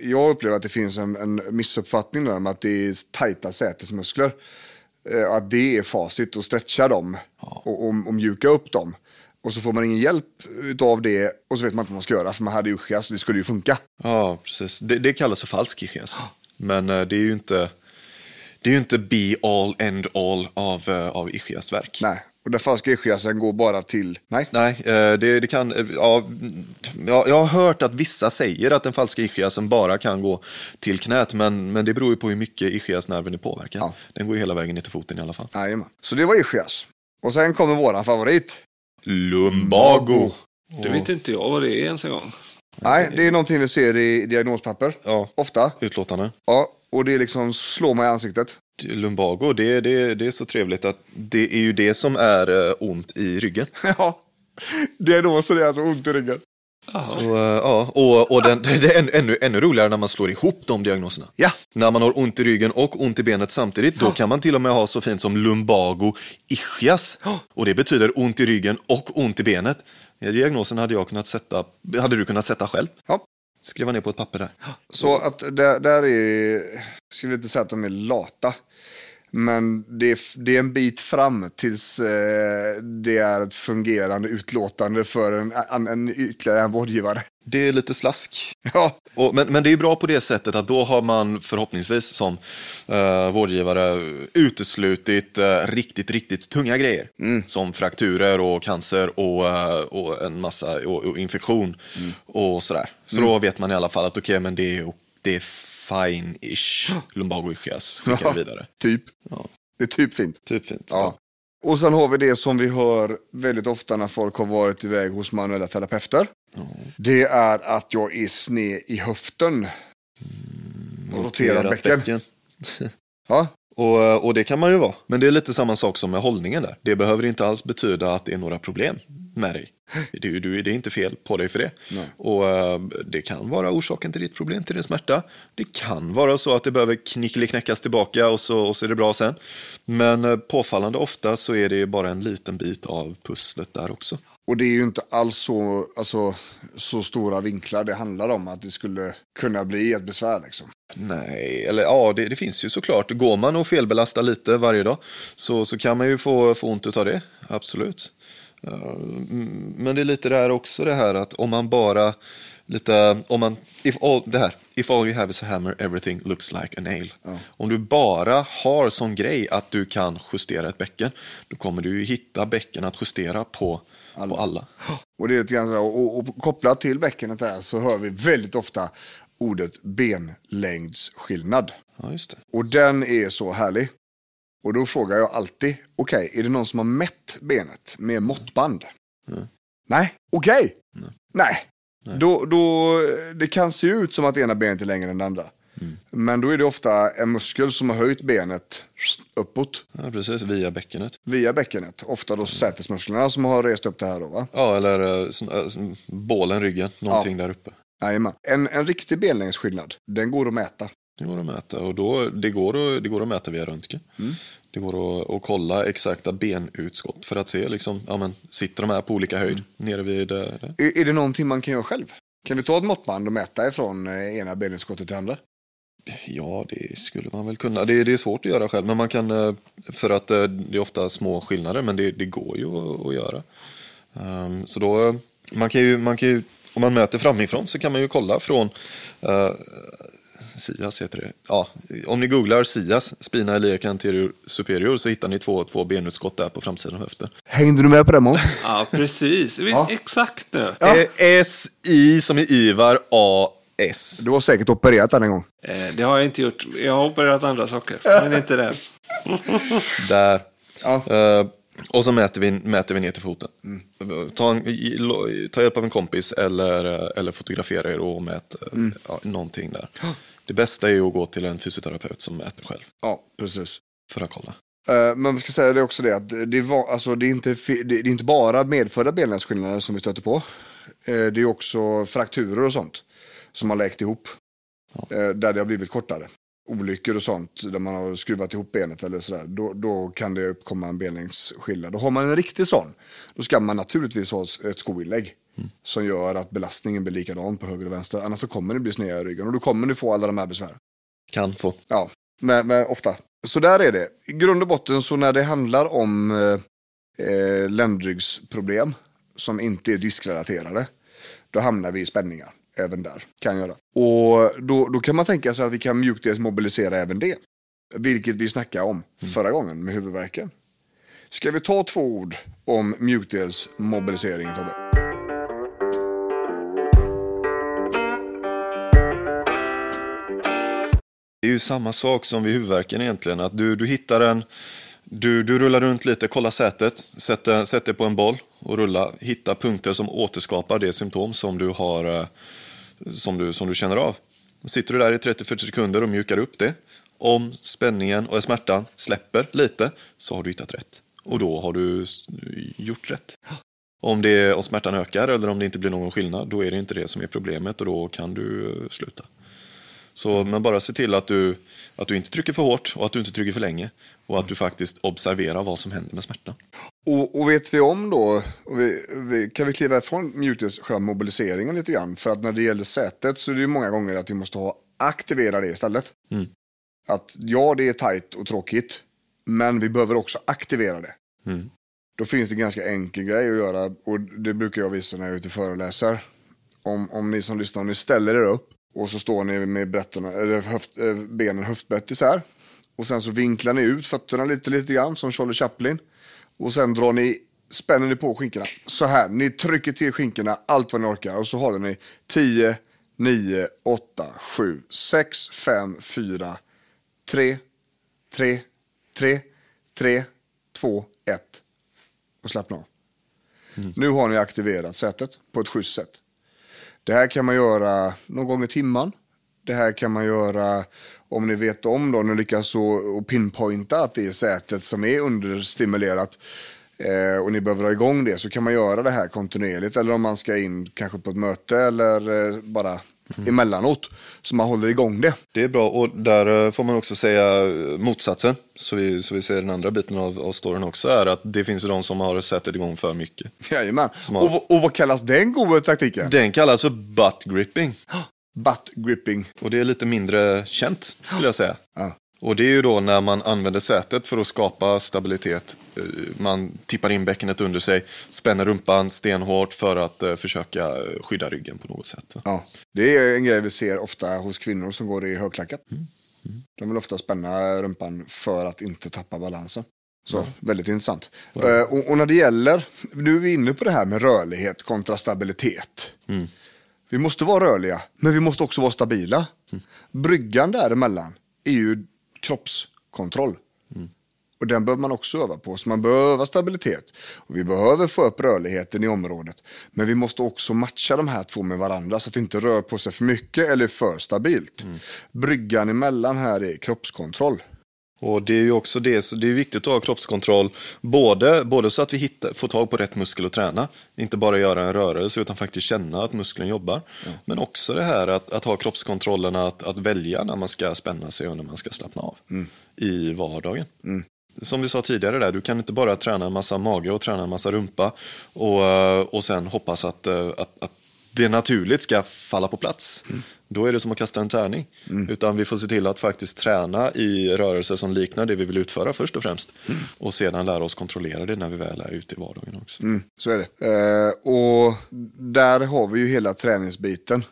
jag upplever att det finns en, en missuppfattning där med att det är tajta sätesmuskler. Eh, Att det är facit och stretcha dem och, och, och mjuka upp dem. Och så får man ingen hjälp av det och så vet man inte vad man ska göra för man hade ischias, det skulle ju funka. Ja, precis. Det, det kallas för falsk ischias. Men eh, det är ju inte, det är ju inte be all end all av, eh, av ischiasverk. Nej, och den falska ischiasen går bara till, nej. Nej, eh, det, det kan... Ja, ja, jag har hört att vissa säger att den falska ischiasen bara kan gå till knät, men, men det beror ju på hur mycket ischiasnerven är påverkad. Ja. Den går ju hela vägen ner till foten i alla fall. Jajamän. Så det var ischias. Och sen kommer våran favorit. Lumbago. Det vet inte jag vad det är ens en gång. Nej, det är någonting vi ser i diagnospapper. Ja, Ofta. utlåtande. Ja, och det är liksom slår mig i ansiktet. Lumbago, det, det, det är så trevligt att det är ju det som är eh, ont i ryggen. Ja, diagnosen är alltså ont i ryggen. Så, eh, ja, och, och den, det är ännu, ännu, ännu roligare när man slår ihop de diagnoserna. Ja. När man har ont i ryggen och ont i benet samtidigt, då kan man till och med ha så fint som lumbago ischias. Och det betyder ont i ryggen och ont i benet. Diagnosen hade, jag kunnat sätta, hade du kunnat sätta själv. Ja. Skriva ner på ett papper där. Så att där, där är, vi inte säga att de är lata. Men det är, det är en bit fram tills eh, det är ett fungerande utlåtande för en, en, en ytterligare en vårdgivare. Det är lite slask. Ja, Och, men, men det är bra på det sättet att då har man förhoppningsvis som eh, vårdgivare uteslutit eh, riktigt, riktigt tunga grejer. Som frakturer och cancer och, eh, och en massa och, och infektion och sådär. Så då vet man i alla fall att okej, men det är, det är fine-ish. Lumbago ischias skickar vi vidare. typ. Det är typ fint. Typ fint. Ja. Och sen har vi det som vi hör väldigt ofta när folk har varit iväg hos manuella terapeuter. Det är att jag är sned i höften. Roterar Roterat bäcken. Ja, Och, och det kan man ju vara. Men det är lite samma sak som med hållningen där. Det behöver inte alls betyda att det är några problem med dig. Det, är- du, det är inte fel på dig för det. Nej. Och eh, det kan vara orsaken till ditt problem, till din smärta. Det kan vara så att det behöver knickeliknäckas tillbaka och så, och så är det bra sen. Men eh, påfallande ofta så är det bara en liten bit av pusslet där också. Och det är ju inte alls så, alltså, så stora vinklar det handlar om att det skulle kunna bli ett besvär. Liksom. Nej, eller ja, det, det finns ju såklart. Går man och felbelastar lite varje dag så, så kan man ju få, få ont av det, absolut. Men det är lite det här också det här att om man bara lite, om man, if all, det här, if all you have is a hammer everything looks like a nail. Om du bara har som grej att du kan justera ett bäcken, då kommer du ju hitta bäcken att justera på alla. På alla. Och, det är lite grann så här, och, och kopplat till bäckenet där så hör vi väldigt ofta ordet benlängdsskillnad. Ja, just det. Och den är så härlig. Och då frågar jag alltid, okej, är det någon som har mätt benet med måttband? Nej, okej. Nej. Då, då, det kan se ut som att ena benet är längre än det andra. Men då är det ofta en muskel som har höjt benet uppåt Ja, precis, via bäckenet. via bäckenet. Ofta då sätesmusklerna som har rest upp det här då va? Ja, eller eh, sån- eh, sån- bålen, ryggen, någonting där uppe. Jajamän. En, en riktig benlängdsskillnad, den går att mäta. Det går att mäta och då, det, går att, det går att mäta via röntgen. Det går att, att kolla exakta benutskott för att se, liksom, ja, men, sitter de här på olika höjd nere vid... eh, där? Är, är det någonting man kan göra själv? Kan du ta ett måttband och mäta ifrån eh, ena benutskottet till andra? Ja, det skulle man väl kunna. Det, det är svårt att göra själv, men man kan, eh, för att eh, det är ofta små skillnader, men det, det går ju att, att göra. Ehm, så då, eh, man kan ju, man kan ju, om man möter framifrån så kan man ju kolla från uh, Sias heter det. Ja, om ni googlar Sias, spina iliac anterior superior, så hittar ni två, två benutskott där på framsidan av höften. Hängde du med på det Måns? Ja, precis. Ja. Exakt nu. Ja. S-I som i Ivar, A-S. Du har säkert opererat den en gång. Eh, Det har jag inte gjort. Jag har opererat andra saker, men inte det. Där. Ja. Eh, och så mäter vi, mäter vi ner till foten. Ta, en, ta hjälp av en kompis eller, eh, eller fotografera er och mät eh, ja, någonting där. Det bästa är ju att gå till en fysioterapeut som mäter själv Ja, precis. för att kolla. Eh, Men vi ska säga det också det att det, var, alltså, det, är inte, det, är inte bara medfödda benlängdsskillnader som vi stöter på. Det är också frakturer och sånt som har läkt ihop. Eh, Där det har blivit kortare. Olyckor och sånt där man har skruvat ihop benet eller sådär. Då, då kan det uppkomma en benlängdsskillnad. Då har man en riktig sån. Då ska man naturligtvis ha ett skoinlägg. Som gör att belastningen blir likadan på höger och vänster. Annars så kommer det bli sneda i ryggen och då kommer du få alla de här besvären. Kan få. Ja, men, men ofta. Så där är det. I grund och botten så när det handlar om eh, eh, ländryggsproblem som inte är diskrelaterade, då hamnar vi i spänningar. Även där, kan göra. Och då, då kan man tänka sig att vi kan mjukdelsmobilisera även det. Vilket vi snackade om förra gången med huvudvärken. Ska vi ta två ord om mjukdelsmobilisering, Tobbe? Det är ju samma sak som vid huvudvärken egentligen. Att du, du hittar en, du, du rullar runt lite, kollar sätet, sätter, sätter på en boll och rulla. Hitta punkter som återskapar det symptom som du, har, eh, som du, som du känner av. Sitter du där i 30-40 sekunder och mjukar upp det. Om spänningen och smärtan släpper lite så har du hittat rätt. Och då har du gjort rätt. Om, det, om smärtan ökar eller om det inte blir någon skillnad, då är det inte det som är problemet och då kan du eh, sluta. Så, men bara se till att du, att du inte trycker för hårt och att du inte trycker för länge. Och att du faktiskt observerar vad som händer med smärtan. Och, och vet vi om då, vi, vi, kan vi kliva ifrån mjukdels, själva mobiliseringen lite grann? För att när det gäller sätet så är det ju många gånger att vi måste ha aktivera det istället. Mm. Att ja, det är tajt och tråkigt, men vi behöver också aktivera det. Mm. Då finns det en ganska enkel grej att göra och det brukar jag visa när jag är ute och föreläser. Om, om ni som lyssnar, om ni ställer er upp och så står ni med brätterna, eller höft, eh, benen höftbrett isär. Och sen så vinklar ni ut fötterna lite, lite grann som Charlie Chaplin. Och sen drar ni, spänner ni på skinkorna. Så här, ni trycker till skinkorna allt vad ni orkar. Och så håller ni 10, 9, 8, 7, 6, 5, 4, 3, 3, 3, 3, 2, 1. Och slappna av. Nu har ni aktiverat sätet på ett schysst sätt. Det här kan man göra någon gång i timmen. Det här kan man göra om ni vet om då, ni lyckas så och pinpointa att det är sätet som är understimulerat eh, och ni behöver ha igång det så kan man göra det här kontinuerligt eller om man ska in kanske på ett möte eller eh, bara emellanåt så man håller igång det. Det är bra och där eh, får man också säga eh, motsatsen. Så vi, så vi ser den andra biten av, av storyn också är att det finns ju de som har sättet igång för mycket. Jajamän. Har- Och, och vad kallas den goda taktiken? Den kallas för butt gripping. Butt gripping. Och det är lite mindre känt skulle jag säga. Ja. Och det är ju då när man använder sätet för att skapa stabilitet. Eh, Man tippar in bäckenet under sig, spänner rumpan stenhårt för att eh, försöka eh, skydda ryggen på något sätt. Ja, det är en grej vi ser ofta hos kvinnor som går i högklackat. De vill ofta spänna rumpan för att inte tappa balansen. Så, väldigt intressant. Eh, och, och när det gäller, nu är vi inne på det här med rörlighet kontra stabilitet. Vi måste vara rörliga, men vi måste också vara stabila. Bryggan däremellan är ju kroppskontroll. Och den behöver man också öva på. Så man behöver stabilitet. Och vi behöver få upp rörligheten i området. Men vi måste också matcha de här två med varandra så att det inte rör på sig för mycket eller för stabilt. Bryggan emellan här är kroppskontroll. Och det är ju också det, så det är viktigt att ha kroppskontroll, både, både så att vi hittar, får tag på rätt muskel att träna, inte bara göra en rörelse utan faktiskt känna att muskeln jobbar. Men också det här att, att ha kroppskontrollen att, att välja när man ska spänna sig och när man ska slappna av i vardagen. Som vi sa tidigare, där, du kan inte bara träna en massa mage och träna en massa rumpa och, och sen hoppas att, eh, att, att det naturligt ska falla på plats. Då är det som att kasta en tärning. Utan vi får se till att faktiskt träna i rörelser som liknar det vi vill utföra först och främst. Och sedan lära oss kontrollera det när vi väl är ute i vardagen också. Mm, så är det. Eh, och där har vi ju hela träningsbiten.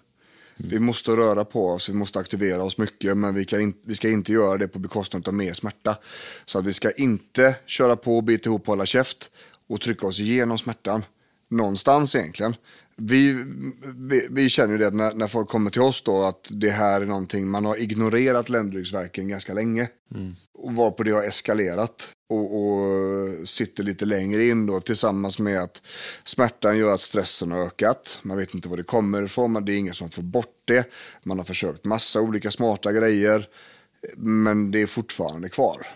Vi måste röra på oss, vi måste aktivera oss mycket, men vi, kan in, vi ska inte göra det på bekostnad av mer smärta. Så att vi ska inte köra på, bita ihop, hålla käft och trycka oss igenom smärtan. Någonstans egentligen. Vi, vi, vi känner ju det när, när folk kommer till oss då att det här är någonting, man har ignorerat ländryggsvärken ganska länge. Och varpå det har eskalerat. och, och sitter lite längre in då tillsammans med att smärtan gör att stressen har ökat. Man vet inte var det kommer ifrån, men det är ingen som får bort det. Man har försökt massa olika smarta grejer, men det är fortfarande kvar.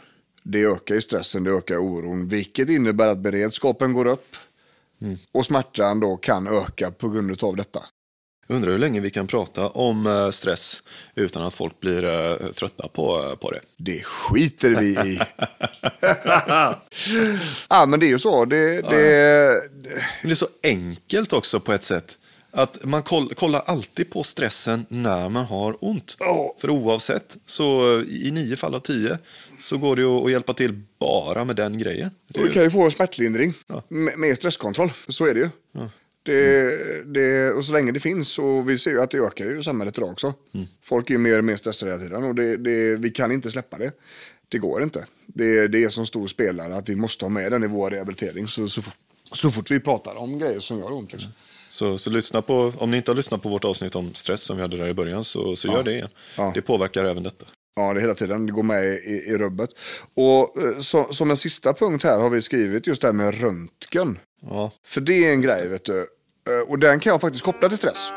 Det ökar ju stressen, det ökar oron, vilket innebär att beredskapen går upp. Och smärtan då kan öka på grund av detta. Undrar hur länge vi kan prata om eh, stress utan att folk blir eh, trötta på, på det. Det skiter vi i. ja, men det är ju så. Det, det, det är så enkelt också på ett sätt. Att man koll, kollar alltid på stressen när man har ont. För oavsett, så i nio fall av tio, så går det att hjälpa till bara med den grejen. Det Du kan ju få en smärtlindring med, med stresskontroll. Så är det ju. Det, det, och så länge det finns, och vi ser ju att det ökar ju i samhället idag också. Folk är mer och mer stressade hela tiden och det, det, vi kan inte släppa det. Det går inte. Det, det är som stor spelare att vi måste ha med den i vår rehabilitering så, så, fort, så fort vi pratar om grejer som gör ont. Liksom. Så, så lyssna på, om ni inte har lyssnat på vårt avsnitt om stress som vi hade där i början, så, så gör det igen. Ja. Det påverkar även detta. Ja, det hela tiden. Det går med i, i rubbet. Och eh, så, som en sista punkt här har vi skrivit just det här med röntgen. Ja, För det är en grej, vet du. Eh, Och den kan jag faktiskt koppla till stress.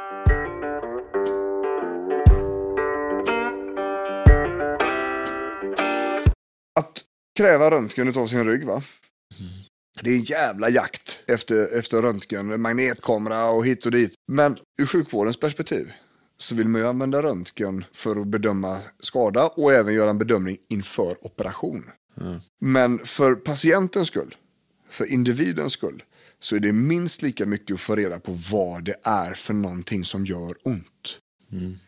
Att kräva röntgen av sin rygg, va? Det är en jävla jakt efter, efter röntgen, magnetkamera och hit och dit. Men ur sjukvårdens perspektiv så vill man ju använda röntgen för att bedöma skada och även göra en bedömning inför operation. Men för patientens skull, för individens skull, så är det minst lika mycket att få reda på vad det är för någonting som gör ont.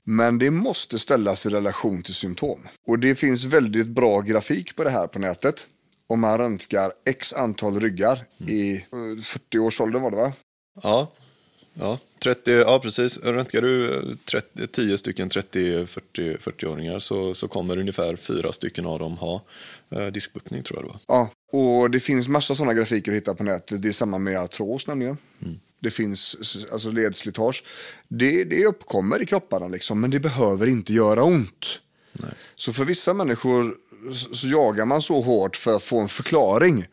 Men det måste ställas i relation till symptom. Och det finns väldigt bra grafik på det här på nätet. Om man röntgar x antal ryggar i eh, 40-årsåldern var det va? ja. Ja, 30, ja precis. Röntgar du eh, 30, 10 stycken 30-40-åringar så, så kommer ungefär fyra stycken av dem ha eh, diskbuktning tror jag det var. Ja, och det finns massa sådana grafiker att hitta på nätet. Det är samma med artros nämligen. Det finns alltså ledslitage. Det, det uppkommer i kropparna liksom, men det behöver inte göra ont. Så för vissa människor så, jagar man så hårt för att få en förklaring.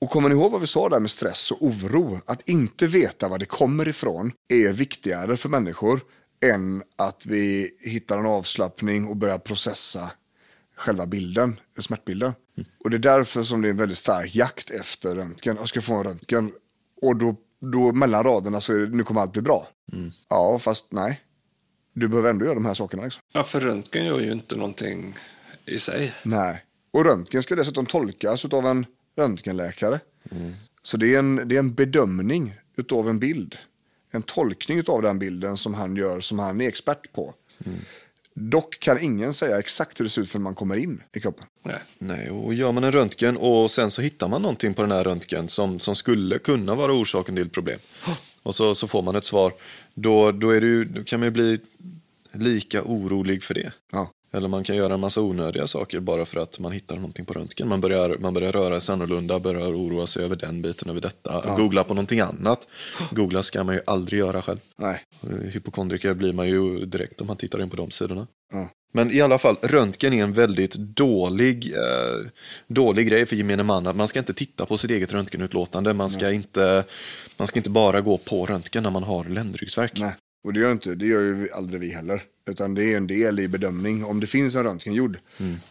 Och kommer ni ihåg vad vi sa där med stress och oro? Att inte veta var det kommer ifrån är viktigare för människor än att vi hittar en avslappning och börjar processa själva bilden, smärtbilden. Och det är därför som det är en väldigt stark jakt efter röntgen. Jag ska få en röntgen. Och då, då mellan raderna så är det, nu kommer allt bli bra. Ja, fast nej. Du behöver ändå göra de här sakerna. Liksom. Ja, för röntgen gör ju inte någonting i sig. Nej. Och röntgen ska dessutom tolkas av en röntgenläkare. Så det är, en, det är en bedömning utav en bild. En tolkning av den bilden som han gör, som han är expert på. Dock kan ingen säga exakt hur det ser ut förrän man kommer in i kroppen. Nej. Nej, och gör man en röntgen och sen så hittar man någonting på den här röntgen som, som skulle kunna vara orsaken till problem. Och så, så får man ett svar. Då, då, är det ju, då kan man ju bli lika orolig för det. Ja. Eller man kan göra en massa onödiga saker bara för att man hittar någonting på röntgen. Man börjar, man börjar röra sig annorlunda, börjar oroa sig över den biten, över detta. Googla på någonting annat. Googla ska man ju aldrig göra själv. Nej. Hypokondriker blir man ju direkt om man tittar in på de sidorna. Ja. Men i alla fall, röntgen är en väldigt dålig, eh, dålig grej för gemene man. Att Man ska inte titta på sitt eget röntgenutlåtande. Man ska, inte, man ska inte bara gå på röntgen när man har ländryggsvärk. Nej. Och det gör, inte, det gör ju aldrig vi heller. Utan det är en del i bedömning. Om det finns en röntgen gjord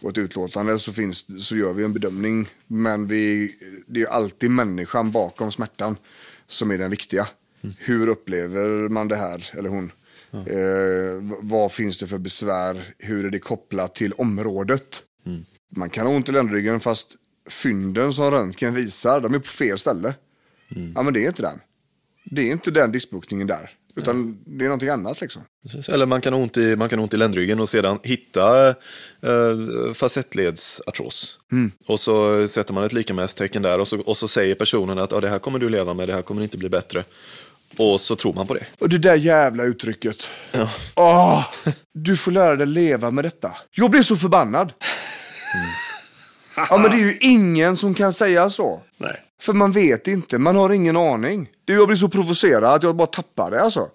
och ett utlåtande så, finns, så gör vi en bedömning. Men vi, det är alltid människan bakom smärtan som är den viktiga. Hur upplever man det här, eller hon? Eh, v- vad finns det för besvär? Hur är det kopplat till området? Man kan ha ont i ländryggen fast fynden som röntgen visar, de är på fel ställe. Ja men det är inte den. Det är inte den diskbokningen där. Utan det är någonting annat liksom. Precis. Eller man kan, ha ont i, man kan ont i ländryggen och sedan hitta eh, facettledsartros. Och så sätter man ett likamästecken där och så, och så säger personen att ja, det här kommer du leva med, det här kommer inte bli bättre. Och så tror man på det. Och det där jävla uttrycket. Ja. Åh, du får lära dig leva med detta. Jag blir så förbannad. Ja men det är ju ingen som kan säga så. Nej. För man vet inte, man har ingen aning. Det- Jag blir så provocerad att jag bara tappar det alltså.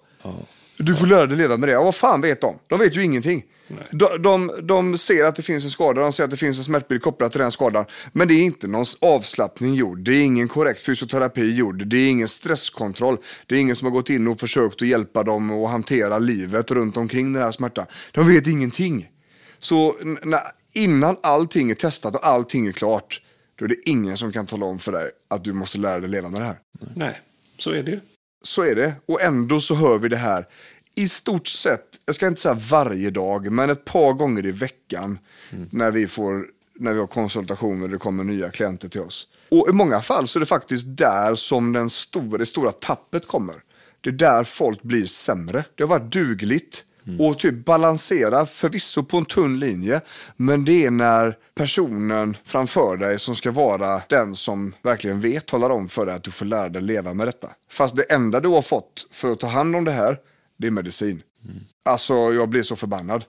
Du får lära dig leva med det. Ja, vad fan vet de? De vet ju ingenting. De, de, de ser att det finns en skada, de ser att det finns en smärtbild kopplad till den skadan. Men det är inte någon avslappning gjord, det är ingen korrekt fysioterapi gjord, det är ingen stresskontroll. Det är ingen som har gått in och försökt att hjälpa dem att hantera livet runt omkring den här smärtan. De vet ingenting. Så innan allting är testat och allting är klart, då är det ingen som kan tala om för dig att du måste lära dig leva med det här. Nej, så är det ju. Så är det. Och ändå så hör vi det här i stort sett, jag ska inte säga varje dag, men ett par gånger i veckan mm. när, vi får, när vi har konsultationer och det kommer nya klienter till oss. Och i många fall så är det faktiskt där som den stora, det stora tappet kommer. Det är där folk blir sämre. Det har varit dugligt. Mm. Och typ balansera, förvisso på en tunn linje, men det är när personen framför dig som ska vara den som verkligen vet talar om för dig att du får lära dig leva med detta. Fast det enda du har fått för att ta hand om det här, det är medicin. Mm. Alltså, jag blir så förbannad.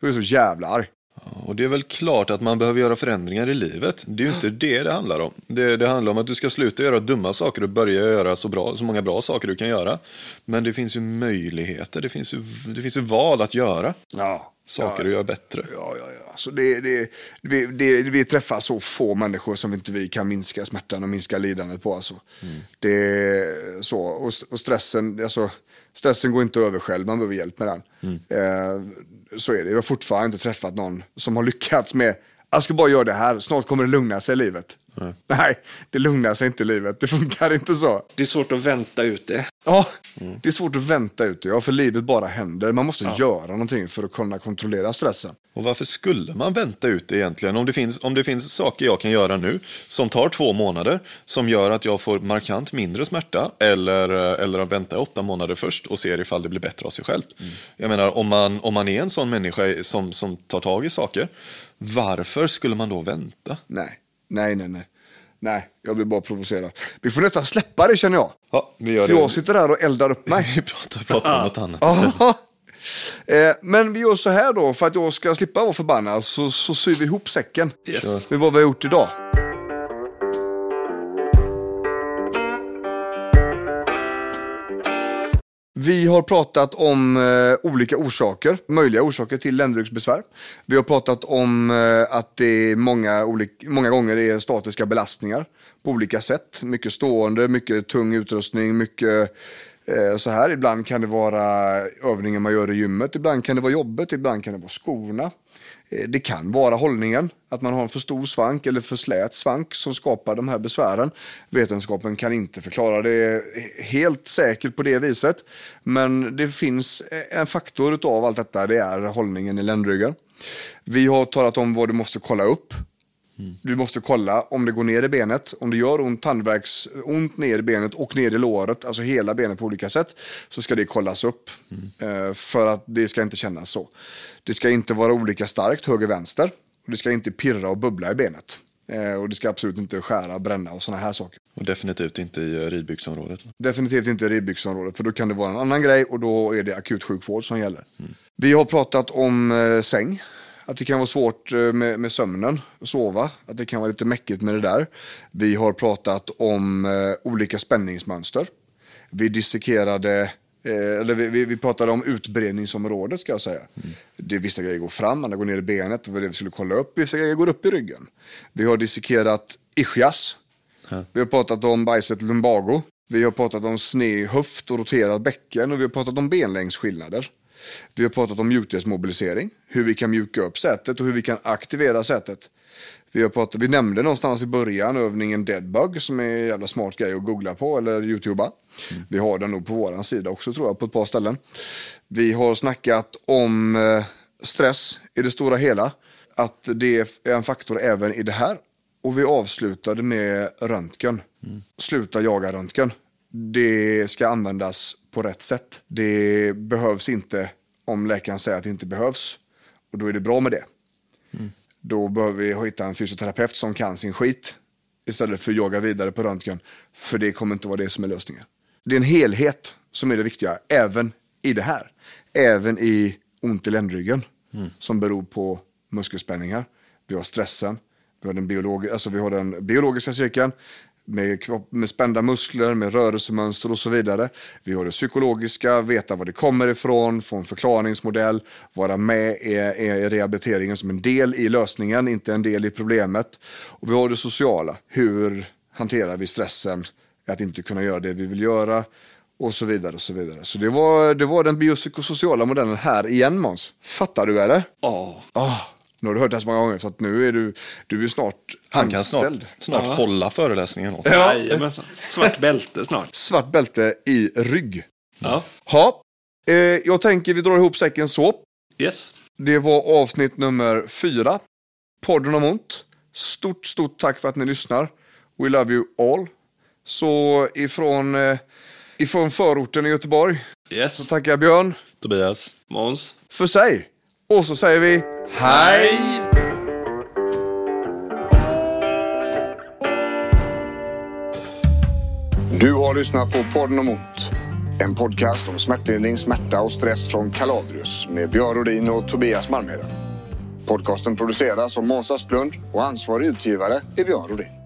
Jag blir så jävla arg. Och det är väl klart att man behöver göra förändringar i livet. Det är ju inte det det handlar om. Det, det handlar om att du ska sluta göra dumma saker och börja göra så, bra, så många bra saker du kan göra. Men det finns ju möjligheter, det finns ju, det finns ju val att göra. Ja. Saker ja, att göra bättre. Ja, ja, ja. Så det, det, vi, det, vi träffar så få människor som inte vi kan minska smärtan och minska lidandet på. Alltså. Mm. Det, så, och, och stressen, alltså, stressen går inte över själv, man behöver hjälp med den. Mm. Eh, så är det. Jag har fortfarande inte träffat någon som har lyckats med, jag ska bara göra det här, snart kommer det lugna sig i livet. Mm. Nej, det lugnar sig inte livet. Det funkar inte så. Det är svårt att vänta ut det. Ja, mm. det är svårt att vänta ut det. Ja, för livet bara händer. Man måste ja. göra någonting för att kunna kontrollera stressen. Och varför skulle man vänta ut det egentligen? Om det, finns, om det finns saker jag kan göra nu som tar två månader, som gör att jag får markant mindre smärta, eller, eller att vänta åtta månader först och ser ifall det blir bättre av sig själv. Mm. Jag menar, om man, om man är en sån människa som, som tar tag i saker, varför skulle man då vänta? Nej. Nej, nej, nej. Nej, jag blir bara provocerad. Vi får nästan släppa det känner jag. Ja, vi gör För det. jag sitter där och eldar upp mig. vi pratar, pratar om något annat eh, Men vi gör så här då, för att jag ska slippa vara förbannad så, så syr vi ihop säcken. Yes. Med vad vi har gjort idag. Vi har pratat om eh, olika orsaker, möjliga orsaker till ländryggsbesvär. Vi har pratat om eh, att det många, olika, många gånger är statiska belastningar på olika sätt. Mycket stående, mycket tung utrustning, mycket eh, så här. Ibland kan det vara övningar man gör i gymmet, ibland kan det vara jobbet, ibland kan det vara skorna. Det kan vara hållningen, att man har en för stor svank eller för slät svank som skapar de här besvären. Vetenskapen kan inte förklara det helt säkert på det viset. Men det finns en faktor av allt detta, det är hållningen i ländryggen. Vi har talat om vad du måste kolla upp. Mm. Du måste kolla om det går ner i benet, om det gör ont, tandvärks, ont ner i benet och ner i låret, alltså hela benet på olika sätt, så ska det kollas upp. Mm. För att det ska inte kännas så. Det ska inte vara olika starkt höger-vänster. Och det ska inte pirra och bubbla i benet. Eh, och det ska absolut inte skära, bränna och sådana här saker. Och definitivt inte i eh, ridbyxområdet? Definitivt inte i ridbyxområdet, för då kan det vara en annan grej och då är det akutsjukvård som gäller. Mm. Vi har pratat om säng. Att det kan vara svårt eh, med, med sömnen, sova. Att det kan vara lite mäckigt med det där. Vi har pratat om eh, olika spänningsmönster. Vi dissekerade Eh, eller vi, vi, pratade om utbredningsområdet ska jag säga. Mm. Det, vissa grejer går fram, andra går ner i benet, det var det vi skulle kolla upp. Vissa grejer går upp i ryggen. Vi har dissekerat ischias. Ja. Vi har pratat om bicep lumbago. Vi har pratat om sned höft och roterad bäcken och vi har pratat om benlängdsskillnader. Vi har pratat om mjukdelsmobilisering, hur vi kan mjuka upp sätet och hur vi kan aktivera sätet. Vi, har pratat, vi nämnde någonstans i början övningen Deadbug som är en jävla smart grej att googla på eller youtuba. Mm. Vi har den nog på vår sida också tror jag på ett par ställen. Vi har snackat om eh, stress i det stora hela. Att det är en faktor även i det här. Och vi avslutade med röntgen. Mm. Sluta jaga röntgen. Det ska användas på rätt sätt. Det behövs inte om läkaren säger att det inte behövs. Och då är det bra med det. Mm. Då behöver vi hitta en fysioterapeut som kan sin skit istället för att jaga vidare på röntgen. För det kommer inte vara det som är lösningen. Det är en helhet som är det viktiga, även i det här. Även i ont i ländryggen mm. som beror på muskelspänningar. Vi har stressen, vi har den, biolog alltså vi har den biologiska cirkeln, med, kropp- med spända muskler, med rörelsemönster och så vidare. Vi har det psykologiska, veta var det kommer ifrån, få en förklaringsmodell, vara med i, i, rehabiliteringen som en del i lösningen, inte en del i problemet. Och vi har det sociala, hur hanterar vi stressen, att inte kunna göra det vi vill göra och så vidare. och Så vidare. Så det var, det var den biopsykosociala modellen här igen Måns. Fattar du eller? Ja. Ah, nu har du hört det här så många gånger så att nu är du, du är snart Han kan snart, anställd. snart hålla föreläsningen åt Ja. Jajamensan. Svart bälte snart. Svart bälte i rygg. Ja. Ha. Eh, jag tänker vi drar ihop säcken så. Yes. Det var avsnitt nummer fyra. Podden om ont. Stort, stort tack för att ni lyssnar. We love you all. Så ifrån, eh, ifrån förorten i Göteborg så Yes. tackar jag Björn Tobias. Måns. för sig. Och så säger vi hej! Du har lyssnat på podden om ont. En podcast om smärtlindring, smärta och stress från Kaladrius med Björn Rodin och Tobias Malmheden. Podcasten produceras av Måns Asplund och ansvarig utgivare är Björn Rodin.